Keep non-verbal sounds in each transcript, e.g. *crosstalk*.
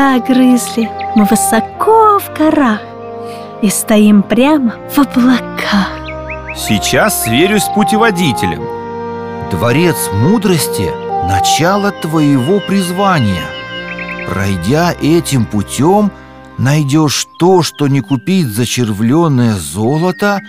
Да, Грызли, мы высоко в горах И стоим прямо в облаках. Сейчас сверюсь с путеводителем. Дворец мудрости – начало твоего призвания. Пройдя этим путем, найдешь то, что не купить за червленное золото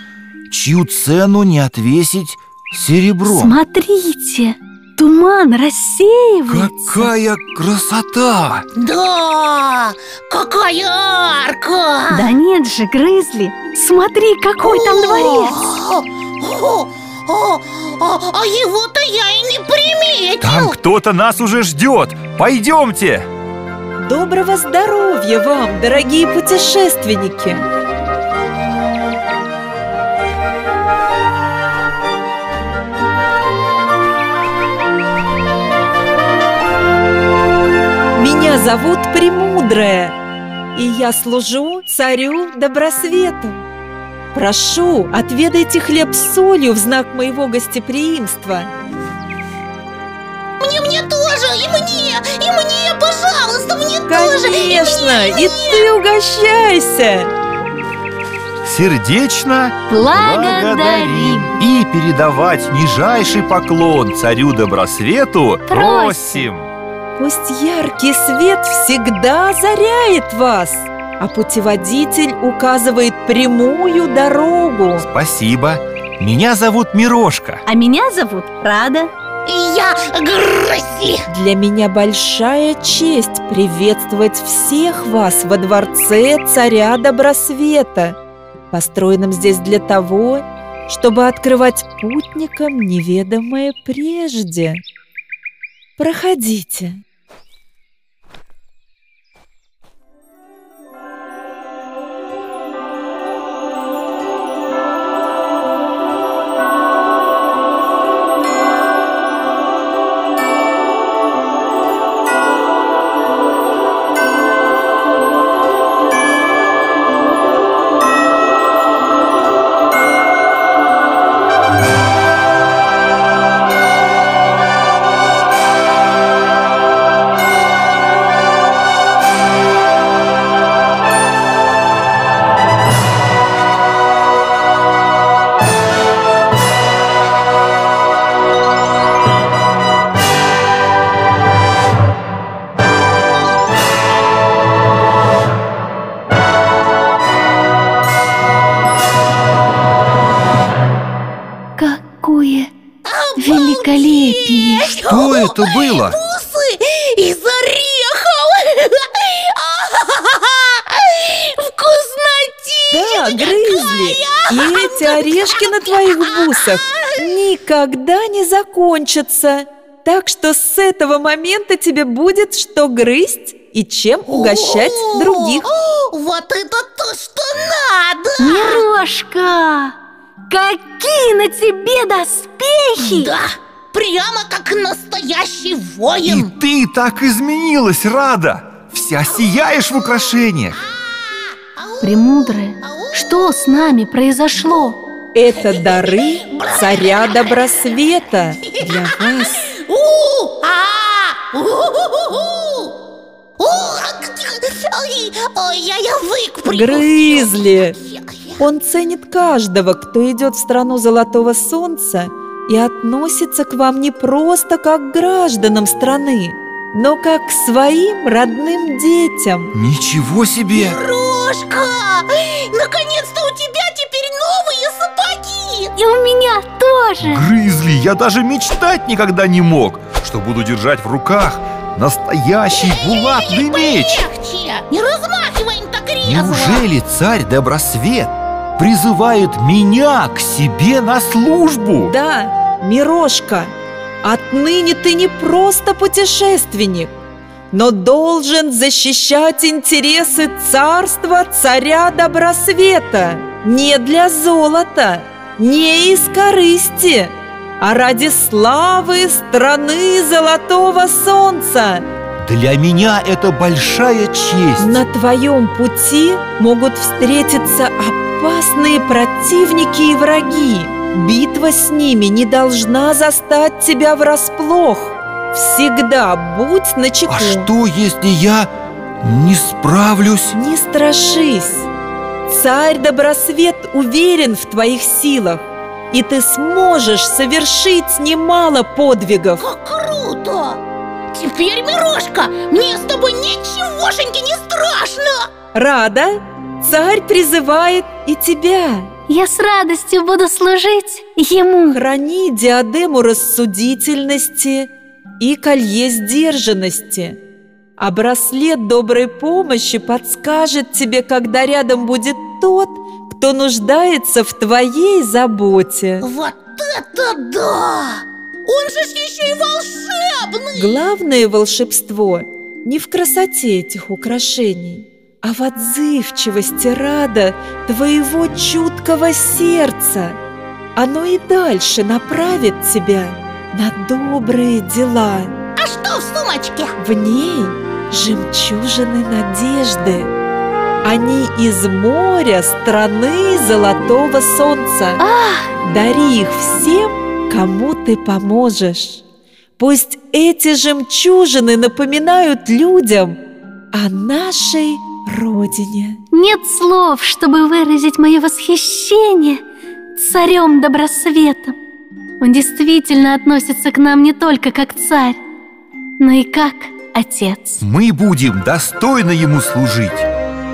Чью цену не отвесить серебром. Смотрите, туман рассеивается Какая красота! Да, какая арка! Да нет же, Грызли, смотри, какой там дворец О, о, а, а его-то я и не приметил Там кто-то нас уже ждет Пойдемте Доброго здоровья вам, дорогие путешественники! Зовут Премудрая, и я служу царю Добросвету. Прошу, отведайте хлеб с солью в знак моего гостеприимства. Мне, мне тоже, и мне, и мне, пожалуйста, мне тоже Конечно, и, мне, и ты угощайся! Сердечно Благодарим И передавать нижайший поклон царю Добросвету просим Пусть яркий свет всегда озаряет вас, а путеводитель указывает прямую дорогу. Спасибо Меня зовут Мирошка А меня зовут Рада И я Грызи Для меня большая честь приветствовать всех вас во дворце царя Добросвета, построенном здесь для того, чтобы открывать путникам неведомое прежде. Проходите. Что это было? Бусы из орехов! *laughs* Да, Вкуснотища Грызли, и эти орешки на твоих бусах никогда не закончатся. Так что с этого момента тебе будет что грызть и чем угощать О, других. Вот это то, что надо! Мирошка, какие на тебе доспехи! Да, прямо как настоящий И воин ты так изменилась, Рада Вся сияешь в украшениях Премудрая, что с нами произошло? Это дары царя Добросвета для вас. А. Грызли! Он ценит каждого, кто идет в страну Золотого Солнца и относится к вам не просто как к гражданам страны, но как к своим родным детям. Ничего себе! Крошка, наконец-то у тебя теперь новые сапоги. И у меня тоже Грызли, я даже мечтать никогда не мог Что буду держать в руках настоящий булатный меч Легче, не размахиваем так резво. Неужели царь Добросвет призывает меня к себе на службу? Да, Мирошка, отныне ты не просто путешественник, но должен защищать интересы царства царя Добросвета не для золота, не из корысти, а ради славы страны Золотого Солнца. Для меня это большая честь. На твоем пути могут встретиться опасные противники и враги. Битва с ними не должна застать тебя врасплох. Всегда будь начеку. А что, если я Не справлюсь. Не страшись. Царь Добросвет уверен в твоих силах, и ты сможешь совершить немало подвигов. Как круто! Теперь, Мирошка, мне с тобой ничегошеньки не страшно! Рада? Царь призывает и тебя. Я с радостью буду служить ему. Храни диадему рассудительности и колье сдержанности. А браслет доброй помощи подскажет тебе, когда рядом будет тот, кто нуждается в твоей заботе. Вот это да! Он же еще и волшебный! Главное волшебство не в красоте этих украшений, а в отзывчивости рада твоего чуткого сердца. Оно и дальше направит тебя на добрые дела. А что в сумочке? В ней жемчужины надежды. Они из моря страны золотого солнца. Ах, Дари их всем, кому ты поможешь. Пусть эти жемчужины напоминают людям о нашей Родине. нет слов, чтобы выразить мое восхищение царем Добросветом. Он действительно относится к нам не только как царь, но и как отец. Мы будем достойно ему служить.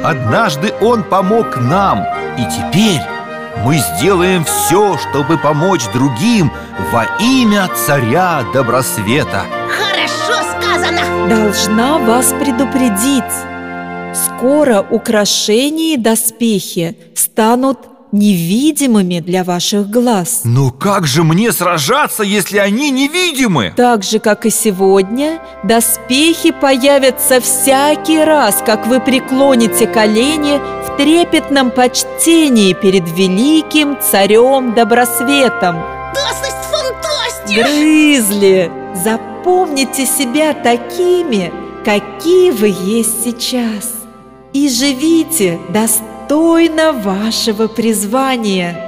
Однажды он помог нам, и теперь мы сделаем все, чтобы помочь другим во имя царя Добросвета. Хорошо сказано! Должна вас предупредить. Скоро украшения и доспехи станут невидимыми для ваших глаз. Но как же мне сражаться, если они невидимы? Так же, как и сегодня, доспехи появятся всякий раз, как вы преклоните колени в трепетном почтении перед великим царем Добросветом. Даст фантастика! Грызли, запомните себя такими, какие вы есть сейчас и живите достойно вашего призвания.